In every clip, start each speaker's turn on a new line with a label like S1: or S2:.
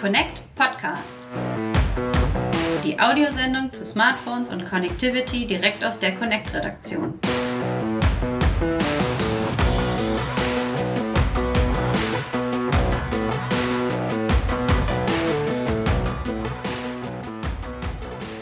S1: Connect Podcast. Die Audiosendung zu Smartphones und Connectivity direkt aus der Connect-Redaktion.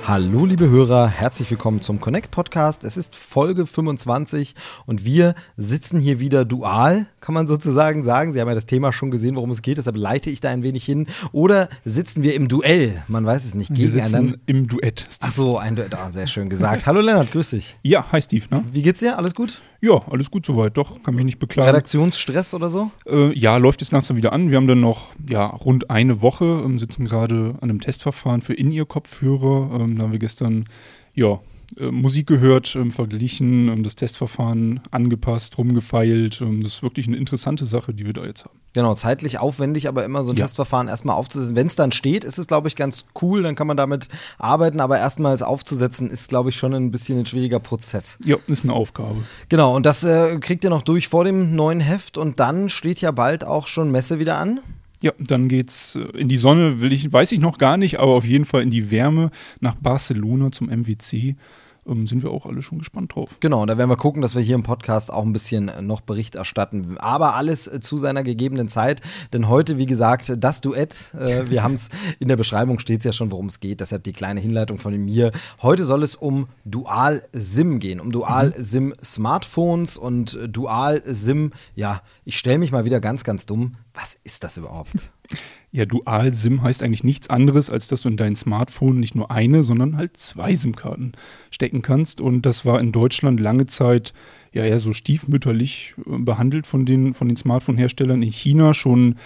S2: Hallo liebe Hörer, herzlich willkommen zum Connect Podcast. Es ist Folge 25 und wir sitzen hier wieder dual, kann man sozusagen sagen. Sie haben ja das Thema schon gesehen, worum es geht, deshalb leite ich da ein wenig hin. Oder sitzen wir im Duell? Man weiß es nicht.
S3: Wir sitzen im Duett.
S2: Steve. Ach so, ein Duett. Ah, sehr schön gesagt. Hallo Lennart, grüß dich.
S3: Ja, hi Steve. Ne?
S2: Wie geht's dir? Alles gut?
S3: Ja, alles gut soweit. Doch, kann mich nicht beklagen.
S2: Redaktionsstress oder so?
S3: Äh, ja, läuft jetzt langsam wieder an. Wir haben dann noch ja, rund eine Woche, ähm, sitzen gerade an einem Testverfahren für In-Ear-Kopfhörer. Ähm, da haben wir gestern ja, äh, Musik gehört, ähm, verglichen, ähm, das Testverfahren angepasst, rumgefeilt. Ähm, das ist wirklich eine interessante Sache, die wir da jetzt haben.
S2: Genau, zeitlich aufwendig, aber immer so ein
S3: Ja.
S2: Testverfahren erstmal aufzusetzen. Wenn es dann steht, ist es, glaube ich, ganz cool, dann kann man damit arbeiten, aber erstmals aufzusetzen, ist, glaube ich, schon ein bisschen ein schwieriger Prozess.
S3: Ja, ist eine Aufgabe.
S2: Genau, und das äh, kriegt ihr noch durch vor dem neuen Heft und dann steht ja bald auch schon Messe wieder an.
S3: Ja, dann geht's äh, in die Sonne, will ich, weiß ich noch gar nicht, aber auf jeden Fall in die Wärme nach Barcelona zum MWC. Ähm, sind wir auch alle schon gespannt drauf.
S2: Genau, da werden wir gucken, dass wir hier im Podcast auch ein bisschen äh, noch Bericht erstatten. Aber alles äh, zu seiner gegebenen Zeit. Denn heute, wie gesagt, das Duett. Äh, wir haben es in der Beschreibung steht es ja schon, worum es geht. Deshalb die kleine Hinleitung von mir. Heute soll es um Dual-SIM gehen. Um Dual-SIM-Smartphones und äh, Dual-SIM. Ja, ich stelle mich mal wieder ganz, ganz dumm. Was ist das überhaupt?
S3: Ja, Dual-SIM heißt eigentlich nichts anderes, als dass du in dein Smartphone nicht nur eine, sondern halt zwei SIM-Karten stecken kannst. Und das war in Deutschland lange Zeit ja eher so stiefmütterlich äh, behandelt von den, von den Smartphone-Herstellern. In China schon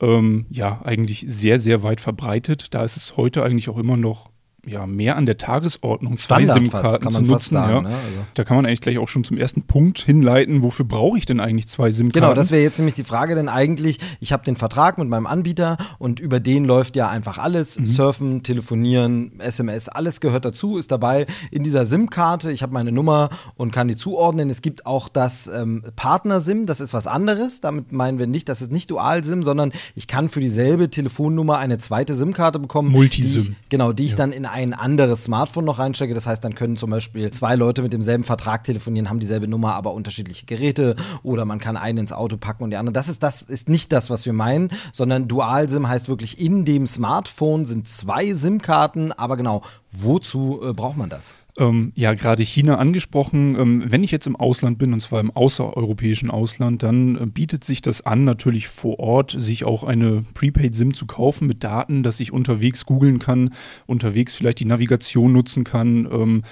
S3: ähm, ja eigentlich sehr, sehr weit verbreitet. Da ist es heute eigentlich auch immer noch ja, mehr an der Tagesordnung, zwei SIM-Karten
S2: fast, kann man
S3: zu nutzen.
S2: sagen.
S3: ja.
S2: Ne? Also.
S3: Da kann man eigentlich gleich auch schon zum ersten Punkt hinleiten, wofür brauche ich denn eigentlich zwei SIM-Karten?
S2: Genau, das wäre jetzt nämlich die Frage, denn eigentlich, ich habe den Vertrag mit meinem Anbieter und über den läuft ja einfach alles.
S3: Mhm.
S2: Surfen, telefonieren, SMS, alles gehört dazu, ist dabei in dieser SIM-Karte. Ich habe meine Nummer und kann die zuordnen. Es gibt auch das ähm, Partner-SIM, das ist was anderes. Damit meinen wir nicht, das ist nicht Dual-SIM, sondern ich kann für dieselbe Telefonnummer eine zweite SIM-Karte bekommen.
S3: Multisim.
S2: die ich- Genau, die ich
S3: Ja.
S2: dann in ein anderes Smartphone noch reinstecke. Das heißt, dann können zum Beispiel zwei Leute mit demselben Vertrag telefonieren, haben dieselbe Nummer, aber unterschiedliche Geräte. Oder man kann einen ins Auto packen und die andere. Das ist, das ist nicht das, was wir meinen, sondern Dual-SIM heißt wirklich, in dem Smartphone sind zwei SIM-Karten. Aber genau, wozu äh, braucht man das?
S3: Ähm, ja, gerade China angesprochen. Ähm, wenn ich jetzt im Ausland bin, und zwar im außereuropäischen Ausland, dann äh, bietet sich das an, natürlich vor Ort sich auch eine Prepaid-SIM zu kaufen mit Daten, dass ich unterwegs googeln kann, unterwegs vielleicht die Navigation nutzen kann. Ähm,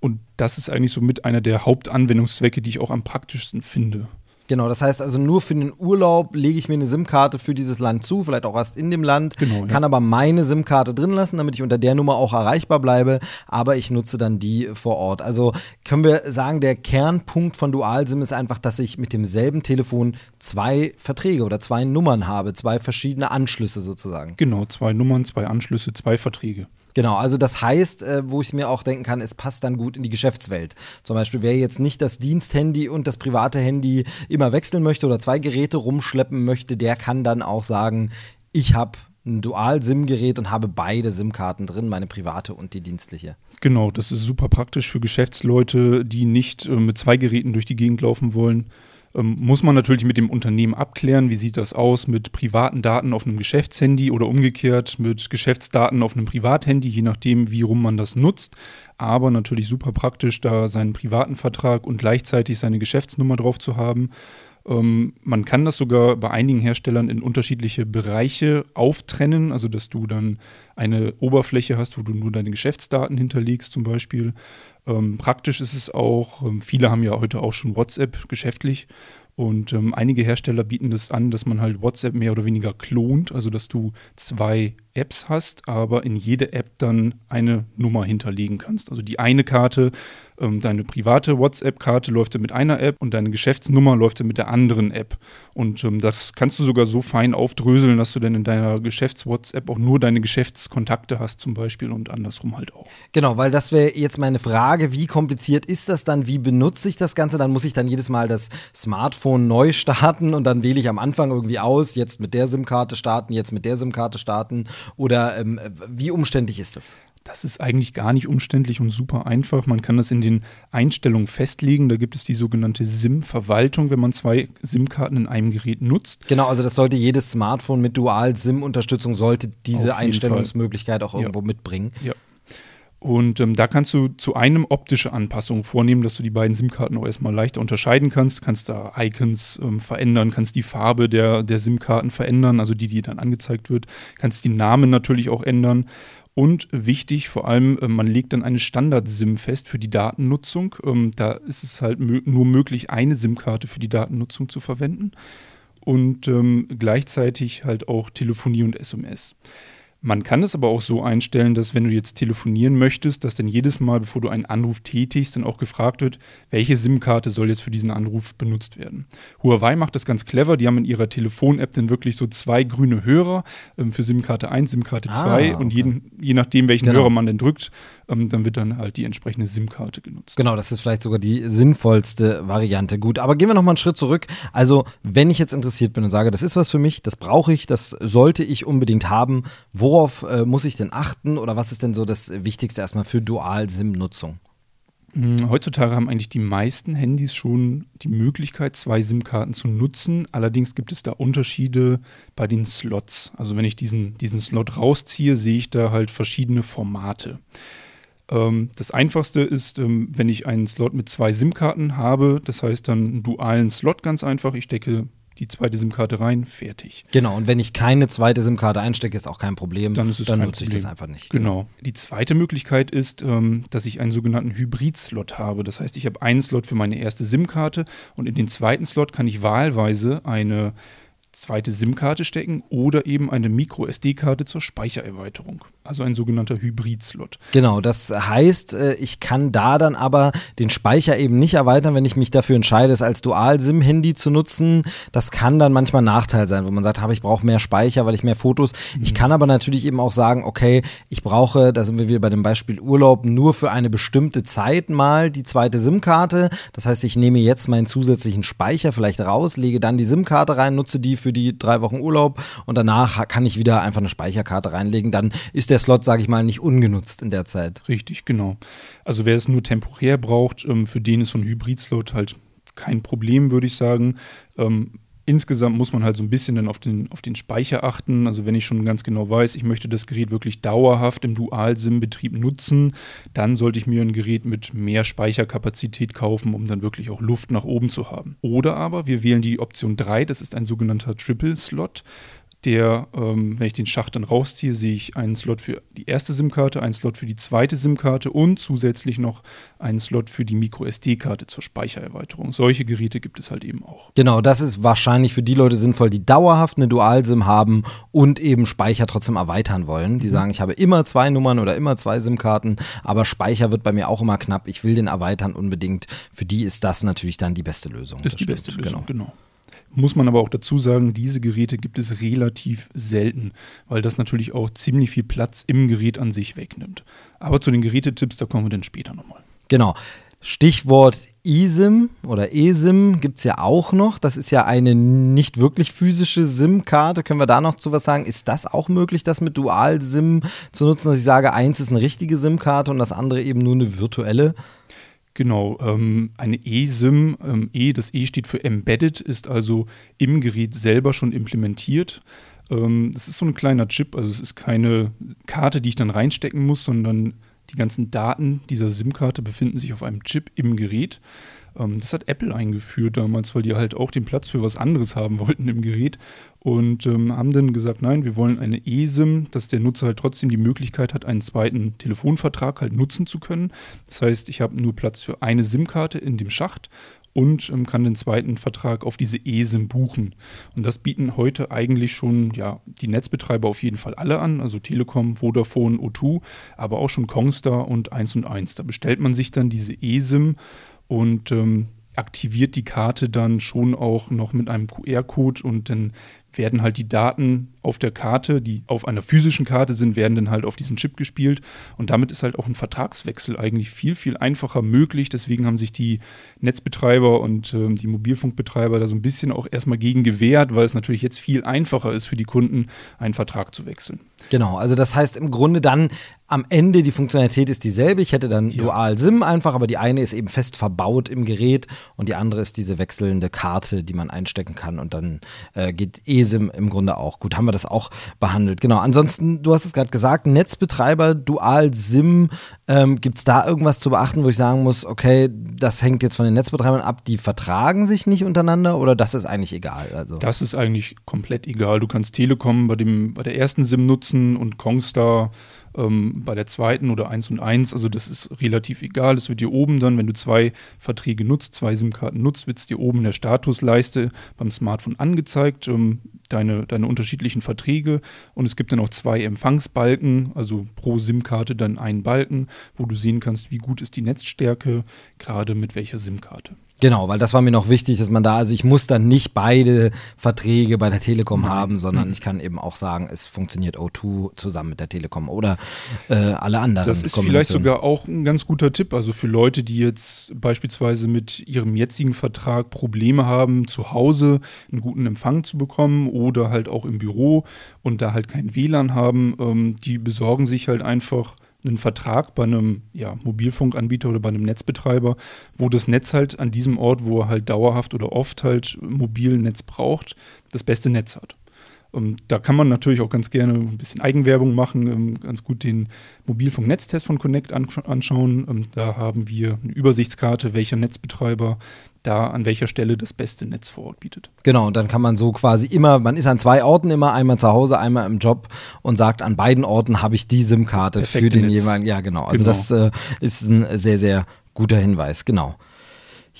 S3: und das ist eigentlich so mit einer der Hauptanwendungszwecke, die ich auch am praktischsten finde.
S2: Genau, das heißt also nur für den Urlaub lege ich mir eine SIM-Karte für dieses Land zu, vielleicht auch erst in dem Land,
S3: Genau, ja.
S2: kann aber meine SIM-Karte drin lassen, damit ich unter der Nummer auch erreichbar bleibe, aber ich nutze dann die vor Ort. Also können wir sagen, der Kernpunkt von Dual-SIM ist einfach, dass ich mit demselben Telefon zwei Verträge oder zwei Nummern habe, zwei verschiedene Anschlüsse sozusagen.
S3: Genau, zwei Nummern, zwei Anschlüsse, zwei Verträge.
S2: Genau, also das heißt, äh, wo ich mir auch denken kann, es passt dann gut in die Geschäftswelt. Zum Beispiel, wer jetzt nicht das Diensthandy und das private Handy immer wechseln möchte oder zwei Geräte rumschleppen möchte, der kann dann auch sagen, ich habe ein Dual-SIM-Gerät und habe beide SIM-Karten drin, meine private und die dienstliche.
S3: Genau, das ist super praktisch für Geschäftsleute, die nicht äh, mit zwei Geräten durch die Gegend laufen wollen. Ähm, muss man natürlich mit dem Unternehmen abklären, wie sieht das aus mit privaten Daten auf einem Geschäftshandy oder umgekehrt mit Geschäftsdaten auf einem Privathandy, je nachdem, wie rum man das nutzt. Aber natürlich super praktisch, da seinen privaten Vertrag und gleichzeitig seine Geschäftsnummer drauf zu haben. Ähm, man kann das sogar bei einigen Herstellern in unterschiedliche Bereiche auftrennen, also dass du dann eine Oberfläche hast, wo du nur deine Geschäftsdaten hinterlegst zum Beispiel. Ähm, praktisch ist es auch, ähm, viele haben ja heute auch schon WhatsApp geschäftlich. Und ähm, einige Hersteller bieten das an, dass man halt WhatsApp mehr oder weniger klont, also dass du zwei Apps hast, aber in jede App dann eine Nummer hinterlegen kannst. Also die eine Karte ähm, deine private WhatsApp-Karte läuft dann mit einer App und deine Geschäftsnummer läuft dann mit der anderen App. Und ähm, das kannst du sogar so fein aufdröseln, dass du dann in deiner Geschäfts-WhatsApp auch nur deine Geschäftskontakte hast zum Beispiel und andersrum halt auch.
S2: Genau, weil das wäre jetzt meine Frage, wie kompliziert ist das dann, wie benutze ich das Ganze? Dann muss ich dann jedes Mal das Smartphone neu starten und dann wähle ich am Anfang irgendwie aus, jetzt mit der SIM-Karte starten, jetzt mit der SIM-Karte starten oder ähm, wie umständlich ist das?
S3: Das ist eigentlich gar nicht umständlich und super einfach. Man kann das in den Einstellungen festlegen. Da gibt es die sogenannte SIM-Verwaltung, wenn man zwei SIM-Karten in einem Gerät nutzt.
S2: Genau, also das sollte jedes Smartphone mit Dual-SIM-Unterstützung sollte diese Einstellungsmöglichkeit auch irgendwo
S3: ja.
S2: mitbringen.
S3: Ja. Und ähm, da kannst du zu einem optische Anpassungen vornehmen, dass du die beiden SIM-Karten auch erstmal leichter unterscheiden kannst. Kannst da Icons ähm, verändern, kannst die Farbe der, der SIM-Karten verändern, also die, die dann angezeigt wird. Kannst die Namen natürlich auch ändern. Und wichtig, vor allem, äh, man legt dann eine Standard-SIM fest für die Datennutzung. Ähm, da ist es halt nur möglich, eine SIM-Karte für die Datennutzung zu verwenden. Und ähm, gleichzeitig halt auch Telefonie und SMS. Man kann es aber auch so einstellen, dass wenn du jetzt telefonieren möchtest, dass dann jedes Mal, bevor du einen Anruf tätigst, dann auch gefragt wird, welche SIM-Karte soll jetzt für diesen Anruf benutzt werden. Huawei macht das ganz clever. Die haben in ihrer Telefon-App dann wirklich so zwei grüne Hörer ähm, für SIM-Karte 1, SIM-Karte 2 ah, okay. und jeden, je nachdem, welchen genau. Hörer man denn drückt, ähm, dann wird dann halt die entsprechende SIM-Karte genutzt.
S2: Genau, das ist vielleicht sogar die sinnvollste Variante. Gut, aber gehen wir nochmal einen Schritt zurück. Also, wenn ich jetzt interessiert bin und sage, das ist was für mich, das brauche ich, das sollte ich unbedingt haben, worauf äh, muss ich denn achten oder was ist denn so das Wichtigste erstmal für Dual-SIM-Nutzung?
S3: Hm, heutzutage haben eigentlich die meisten Handys schon die Möglichkeit, zwei SIM-Karten zu nutzen. Allerdings gibt es da Unterschiede bei den Slots. Also wenn ich diesen, diesen Slot rausziehe, sehe ich da halt verschiedene Formate. Ähm, das einfachste ist, ähm, wenn ich einen Slot mit zwei SIM-Karten habe, das heißt dann einen dualen Slot ganz einfach. Ich stecke die zweite SIM-Karte rein, fertig.
S2: Genau, und wenn ich keine zweite SIM-Karte einstecke, ist auch kein Problem.
S3: Dann, ist es
S2: dann
S3: kein
S2: nutze
S3: Problem.
S2: ich das einfach nicht.
S3: Genau. Die zweite Möglichkeit ist, ähm, dass ich einen sogenannten Hybrid-Slot habe. Das heißt, ich habe einen Slot für meine erste SIM-Karte und in den zweiten Slot kann ich wahlweise eine zweite SIM-Karte stecken oder eben eine Micro-SD-Karte zur Speichererweiterung. Also ein sogenannter Hybrid-Slot.
S2: Genau, das heißt, äh, ich kann da dann aber den Speicher eben nicht erweitern, wenn ich mich dafür entscheide, es als Dual-SIM-Handy zu nutzen. Das kann dann manchmal ein Nachteil sein, wo man sagt, ich brauche mehr Speicher, weil ich mehr Fotos. Mhm. Ich kann aber natürlich eben auch sagen, okay, ich brauche, da sind wir wieder bei dem Beispiel Urlaub, nur für eine bestimmte Zeit mal die zweite SIM-Karte. Das heißt, ich nehme jetzt meinen zusätzlichen Speicher vielleicht raus, lege dann die SIM-Karte rein, nutze die für die drei Wochen Urlaub und danach kann ich wieder einfach eine Speicherkarte reinlegen. Dann ist der der Slot, sage ich mal, nicht ungenutzt in der Zeit.
S3: Richtig, genau. Also wer es nur temporär braucht, ähm, für den ist so ein Hybrid-Slot halt kein Problem, würde ich sagen. Ähm, insgesamt muss man halt so ein bisschen dann auf den, auf den Speicher achten. Also wenn ich schon ganz genau weiß, ich möchte das Gerät wirklich dauerhaft im Dual-SIM-Betrieb nutzen, dann sollte ich mir ein Gerät mit mehr Speicherkapazität kaufen, um dann wirklich auch Luft nach oben zu haben. Oder aber wir wählen die Option 3, das ist ein sogenannter Triple-Slot der, ähm, wenn ich den Schacht dann rausziehe, sehe ich einen Slot für die erste SIM-Karte, einen Slot für die zweite SIM-Karte und zusätzlich noch einen Slot für die Micro-SD-Karte zur Speichererweiterung. Solche Geräte gibt es halt eben auch.
S2: Genau, das ist wahrscheinlich für die Leute sinnvoll, die dauerhaft eine Dual-SIM haben und eben Speicher trotzdem erweitern wollen. Die mhm. sagen, ich habe immer zwei Nummern oder immer zwei SIM-Karten, aber Speicher wird bei mir auch immer knapp. Ich will den erweitern unbedingt. Für die ist das natürlich dann die beste Lösung.
S3: Das ist die stimmt. beste Lösung, genau. genau. Muss man aber auch dazu sagen, diese Geräte gibt es relativ selten, weil das natürlich auch ziemlich viel Platz im Gerät an sich wegnimmt. Aber zu den Gerätetipps, da kommen wir dann später nochmal.
S2: Genau. Stichwort eSIM oder eSIM gibt es ja auch noch. Das ist ja eine nicht wirklich physische SIM-Karte. Können wir da noch zu was sagen? Ist das auch möglich, das mit Dual-SIM zu nutzen, dass ich sage, eins ist eine richtige SIM-Karte und das andere eben nur eine virtuelle?
S3: Genau, ähm, eine eSIM, ähm, E, das E steht für Embedded, ist also im Gerät selber schon implementiert. Ähm, das ist so ein kleiner Chip, also es ist keine Karte, die ich dann reinstecken muss, sondern die ganzen Daten dieser SIM-Karte befinden sich auf einem Chip im Gerät. Ähm, das hat Apple eingeführt damals, weil die halt auch den Platz für was anderes haben wollten im Gerät und ähm, haben dann gesagt, nein, wir wollen eine eSIM, dass der Nutzer halt trotzdem die Möglichkeit hat, einen zweiten Telefonvertrag halt nutzen zu können. Das heißt, ich habe nur Platz für eine SIM-Karte in dem Schacht und ähm, kann den zweiten Vertrag auf diese ESIM buchen. Und das bieten heute eigentlich schon ja, die Netzbetreiber auf jeden Fall alle an, also Telekom, Vodafone, O2, aber auch schon Kongstar und 1 und 1. Da bestellt man sich dann diese ESIM und ähm, aktiviert die Karte dann schon auch noch mit einem QR-Code und dann werden halt die Daten auf der Karte, die auf einer physischen Karte sind, werden dann halt auf diesen Chip gespielt. Und damit ist halt auch ein Vertragswechsel eigentlich viel, viel einfacher möglich. Deswegen haben sich die Netzbetreiber und äh, die Mobilfunkbetreiber da so ein bisschen auch erstmal gegen gewehrt, weil es natürlich jetzt viel einfacher ist für die Kunden, einen Vertrag zu wechseln.
S2: Genau, also das heißt im Grunde dann am Ende die Funktionalität ist dieselbe. Ich hätte dann ja. Dual-SIM einfach, aber die eine ist eben fest verbaut im Gerät und die andere ist diese wechselnde Karte, die man einstecken kann und dann äh, geht eSIM im Grunde auch. Gut, haben wir das auch behandelt. Genau, ansonsten, du hast es gerade gesagt, Netzbetreiber, Dual-SIM, ähm, gibt es da irgendwas zu beachten, wo ich sagen muss, okay, das hängt jetzt von den Netzbetreibern ab, die vertragen sich nicht untereinander oder das ist eigentlich egal?
S3: Also. Das ist eigentlich komplett egal. Du kannst Telekom bei, dem, bei der ersten SIM nutzen und Kongstar ähm, bei der zweiten oder 1 und 1. Also das ist relativ egal. Es wird dir oben dann, wenn du zwei Verträge nutzt, zwei SIM-Karten nutzt, wird es dir oben in der Statusleiste beim Smartphone angezeigt. Ähm, deine, deine unterschiedlichen Verträge und es gibt dann auch zwei Empfangsbalken, also pro SIM-Karte dann einen Balken, wo du sehen kannst, wie gut ist die Netzstärke, gerade mit welcher SIM-Karte.
S2: Genau, weil das war mir noch wichtig, dass man da, also ich muss dann nicht beide Verträge bei der Telekom Nein. haben, sondern mhm. ich kann eben auch sagen, es funktioniert O2 zusammen mit der Telekom oder äh, alle anderen.
S3: Das ist vielleicht sogar auch ein ganz guter Tipp, also für Leute, die jetzt beispielsweise mit ihrem jetzigen Vertrag Probleme haben, zu Hause einen guten Empfang zu bekommen oder halt auch im Büro und da halt kein WLAN haben, ähm, die besorgen sich halt einfach einen Vertrag bei einem ja, Mobilfunkanbieter oder bei einem Netzbetreiber, wo das Netz halt an diesem Ort, wo er halt dauerhaft oder oft halt mobilen Netz braucht, das beste Netz hat. Und ähm, da kann man natürlich auch ganz gerne ein bisschen Eigenwerbung machen, ähm, ganz gut den Mobilfunk-Netztest von Connect anschauen. Ähm, da haben wir eine Übersichtskarte, welcher Netzbetreiber da an welcher Stelle das beste Netz vor Ort bietet.
S2: Genau, und dann kann man so quasi immer, man ist an zwei Orten immer, einmal zu Hause, einmal im Job und sagt, an beiden Orten habe ich die SIM-Karte für den Netz. jeweiligen. Ja, genau. Also genau. das äh, ist ein sehr, sehr guter Hinweis, genau.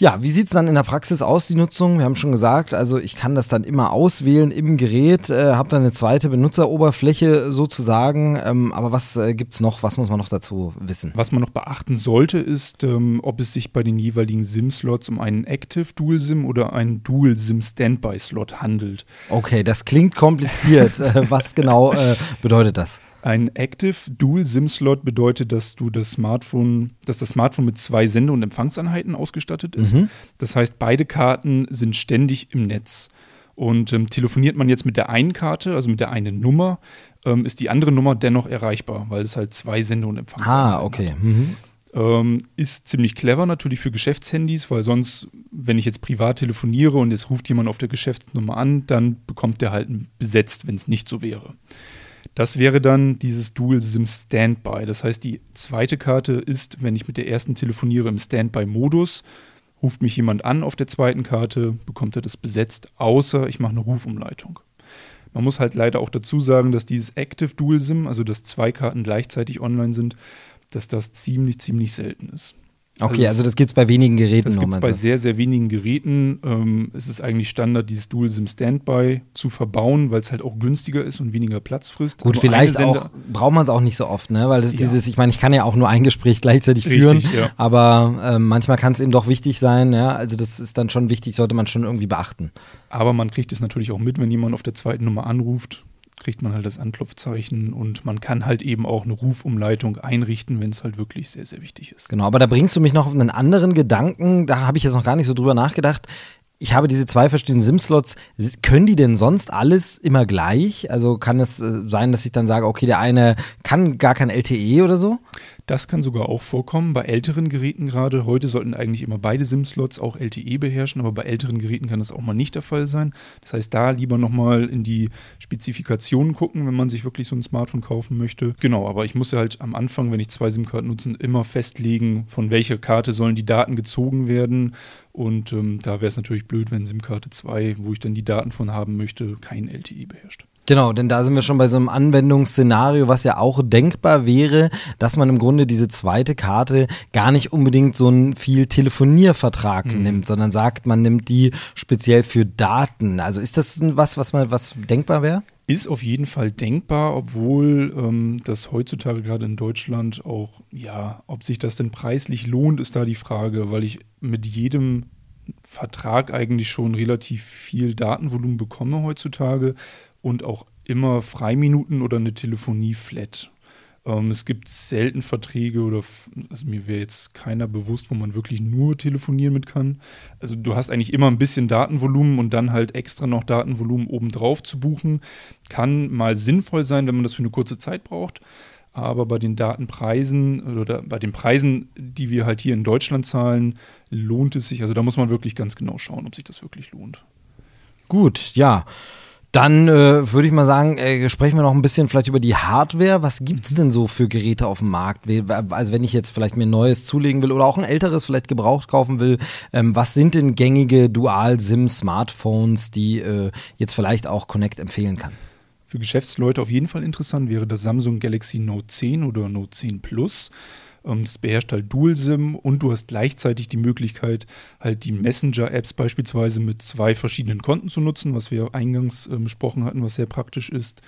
S2: Ja, wie sieht es dann in der Praxis aus, die Nutzung? Wir haben schon gesagt, also ich kann das dann immer auswählen im Gerät, äh, habe dann eine zweite Benutzeroberfläche sozusagen. Ähm, aber was äh, gibt es noch? Was muss man noch dazu wissen?
S3: Was man noch beachten sollte, ist, ähm, ob es sich bei den jeweiligen SIM-Slots um einen Active Dual SIM oder einen Dual SIM Standby-Slot handelt.
S2: Okay, das klingt kompliziert. äh, was genau äh, bedeutet das?
S3: Ein Active Dual SIM Slot bedeutet, dass du das Smartphone, dass das Smartphone mit zwei Sende- und Empfangseinheiten ausgestattet ist. Mhm. Das heißt, beide Karten sind ständig im Netz. Und ähm, telefoniert man jetzt mit der einen Karte, also mit der einen Nummer, ähm, ist die andere Nummer dennoch erreichbar, weil es halt zwei Sende- und Empfangseinheiten
S2: ah, okay. Mhm.
S3: Ähm, ist ziemlich clever natürlich für Geschäftshandys, weil sonst, wenn ich jetzt privat telefoniere und jetzt ruft jemand auf der Geschäftsnummer an, dann bekommt der halt besetzt, wenn es nicht so wäre. Das wäre dann dieses Dual SIM Standby. Das heißt, die zweite Karte ist, wenn ich mit der ersten telefoniere, im Standby-Modus. Ruft mich jemand an auf der zweiten Karte, bekommt er das besetzt, außer ich mache eine Rufumleitung. Man muss halt leider auch dazu sagen, dass dieses Active Dual SIM, also dass zwei Karten gleichzeitig online sind, dass das ziemlich, ziemlich selten ist.
S2: Okay, also, also das gibt es bei wenigen Geräten.
S3: Das gibt es bei sehr, sehr wenigen Geräten. Ähm, es ist eigentlich Standard, dieses Dual SIM Standby zu verbauen, weil es halt auch günstiger ist und weniger Platz frisst.
S2: Gut, nur vielleicht auch, braucht man es auch nicht so oft, ne? Weil ist ja. dieses, ich meine, ich kann ja auch nur ein Gespräch gleichzeitig Richtig, führen, ja. aber äh, manchmal kann es eben doch wichtig sein, ja. Also das ist dann schon wichtig, sollte man schon irgendwie beachten.
S3: Aber man kriegt es natürlich auch mit, wenn jemand auf der zweiten Nummer anruft kriegt man halt das Anklopfzeichen und man kann halt eben auch eine Rufumleitung einrichten, wenn es halt wirklich sehr, sehr wichtig ist.
S2: Genau, aber da bringst du mich noch auf einen anderen Gedanken, da habe ich jetzt noch gar nicht so drüber nachgedacht. Ich habe diese zwei verschiedenen SIM-Slots. Können die denn sonst alles immer gleich? Also kann es äh, sein, dass ich dann sage, okay, der eine kann gar kein LTE oder so?
S3: Das kann sogar auch vorkommen. Bei älteren Geräten gerade, heute sollten eigentlich immer beide SIM-Slots auch LTE beherrschen, aber bei älteren Geräten kann das auch mal nicht der Fall sein. Das heißt, da lieber nochmal in die Spezifikationen gucken, wenn man sich wirklich so ein Smartphone kaufen möchte. Genau, aber ich muss ja halt am Anfang, wenn ich zwei SIM-Karten nutze, immer festlegen, von welcher Karte sollen die Daten gezogen werden. Und ähm, da wäre es natürlich blöd, wenn SIM-Karte 2, wo ich dann die Daten von haben möchte, kein LTE beherrscht.
S2: Genau, denn da sind wir schon bei so einem Anwendungsszenario, was ja auch denkbar wäre, dass man im Grunde diese zweite Karte gar nicht unbedingt so einen viel Telefoniervertrag mhm. nimmt, sondern sagt, man nimmt die speziell für Daten. Also ist das was, was mal was denkbar wäre?
S3: Ist auf jeden Fall denkbar, obwohl ähm, das heutzutage gerade in Deutschland auch, ja, ob sich das denn preislich lohnt, ist da die Frage, weil ich mit jedem Vertrag eigentlich schon relativ viel Datenvolumen bekomme heutzutage und auch immer Freiminuten oder eine Telefonie-Flat. Ähm, es gibt selten Verträge oder also mir wäre jetzt keiner bewusst, wo man wirklich nur telefonieren mit kann. Also du hast eigentlich immer ein bisschen Datenvolumen und dann halt extra noch Datenvolumen obendrauf zu buchen. Kann mal sinnvoll sein, wenn man das für eine kurze Zeit braucht. Aber bei den Datenpreisen oder bei den Preisen, die wir halt hier in Deutschland zahlen, lohnt es sich. Also da muss man wirklich ganz genau schauen, ob sich das wirklich lohnt.
S2: Gut, ja. Dann äh, würde ich mal sagen, äh, sprechen wir noch ein bisschen vielleicht über die Hardware. Was gibt es denn so für Geräte auf dem Markt? Also wenn ich jetzt vielleicht mir ein neues zulegen will oder auch ein älteres vielleicht gebraucht kaufen will, ähm, was sind denn gängige Dual-SIM-Smartphones, die äh, jetzt vielleicht auch Connect empfehlen kann?
S3: Für Geschäftsleute auf jeden Fall interessant wäre das Samsung Galaxy Note 10 oder Note 10 Plus. Ähm, das beherrscht halt Dual-SIM und du hast gleichzeitig die Möglichkeit, halt die Messenger-Apps beispielsweise mit zwei verschiedenen Konten zu nutzen, was wir eingangs äh, besprochen hatten, was sehr praktisch ist.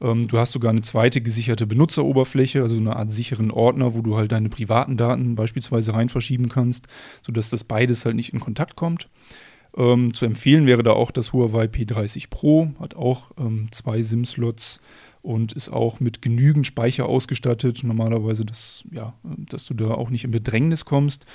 S3: Ähm, du hast sogar eine zweite gesicherte Benutzeroberfläche, also eine Art sicheren Ordner, wo du halt deine privaten Daten beispielsweise rein verschieben kannst, sodass das beides halt nicht in Kontakt kommt. Ähm, zu empfehlen wäre da auch das Huawei P30 Pro, hat auch ähm, zwei SIM-Slots und ist auch mit genügend Speicher ausgestattet. Normalerweise, dass, ja, dass du da auch nicht in Bedrängnis kommst.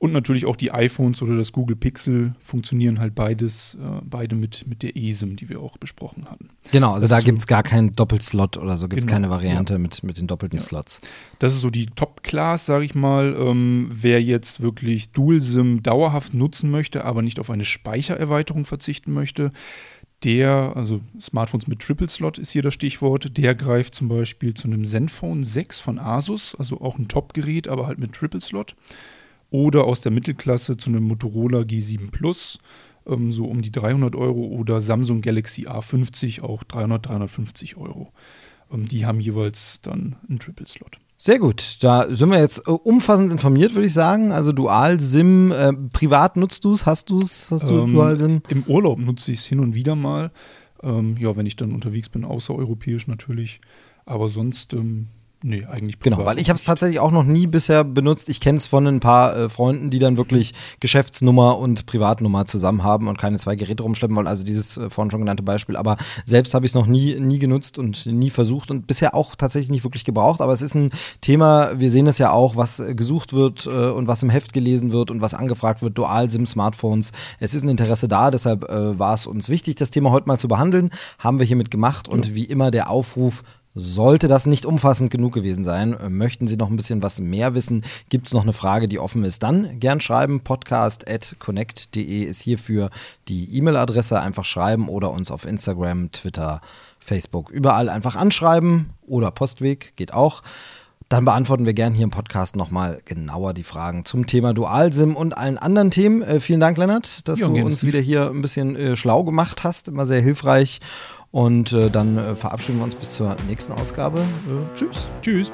S3: Und natürlich auch die iPhones oder das Google Pixel funktionieren halt beides, äh, beide mit, mit der ESIM, die wir auch besprochen hatten.
S2: Genau, also das da gibt es gar keinen Doppelslot oder so, gibt es genau, keine Variante ja. mit, mit den doppelten ja. Slots.
S3: Das ist so die Top-Class, sage ich mal. Ähm, wer jetzt wirklich Dual-SIM dauerhaft nutzen möchte, aber nicht auf eine Speichererweiterung verzichten möchte, der, also Smartphones mit Triple Slot ist hier das Stichwort, der greift zum Beispiel zu einem Zenfone 6 von Asus, also auch ein Top-Gerät, aber halt mit Triple Slot. Oder aus der Mittelklasse zu einem Motorola G7 Plus, ähm, so um die 300 Euro. Oder Samsung Galaxy A50, auch 300, 350 Euro. Ähm, die haben jeweils dann einen Triple Slot.
S2: Sehr gut. Da sind wir jetzt äh, umfassend informiert, würde ich sagen. Also Dual-SIM, äh, privat nutzt du es? Hast du es? Hast du
S3: ähm, Dual-SIM? Im Urlaub nutze ich es hin und wieder mal. Ähm, ja, wenn ich dann unterwegs bin, außereuropäisch natürlich. Aber sonst ähm, Nee, eigentlich
S2: Genau, weil ich habe es tatsächlich auch noch nie bisher benutzt. Ich kenne es von ein paar äh, Freunden, die dann wirklich Geschäftsnummer und Privatnummer zusammen haben und keine zwei Geräte rumschleppen wollen. Also dieses äh, vorhin schon genannte Beispiel. Aber selbst habe ich es noch nie, nie genutzt und nie versucht und bisher auch tatsächlich nicht wirklich gebraucht. Aber es ist ein Thema, wir sehen es ja auch, was äh, gesucht wird äh, und was im Heft gelesen wird und was angefragt wird. Dual-SIM-Smartphones. Es ist ein Interesse da, deshalb äh, war es uns wichtig, das Thema heute mal zu behandeln. Haben wir hiermit gemacht und ja. wie immer der Aufruf, sollte das nicht umfassend genug gewesen sein, möchten Sie noch ein bisschen was mehr wissen, gibt es noch eine Frage, die offen ist, dann gern schreiben. Podcast.connect.de ist hierfür die E-Mail-Adresse. Einfach schreiben oder uns auf Instagram, Twitter, Facebook, überall einfach anschreiben oder Postweg, geht auch. Dann beantworten wir gern hier im Podcast nochmal genauer die Fragen zum Thema Dualsim und allen anderen Themen. Äh, vielen Dank, Lennart, dass ja, du uns wieder hier ein bisschen äh, schlau gemacht hast. Immer sehr hilfreich. Und äh, dann äh, verabschieden wir uns bis zur nächsten Ausgabe. Äh, tschüss.
S3: Tschüss.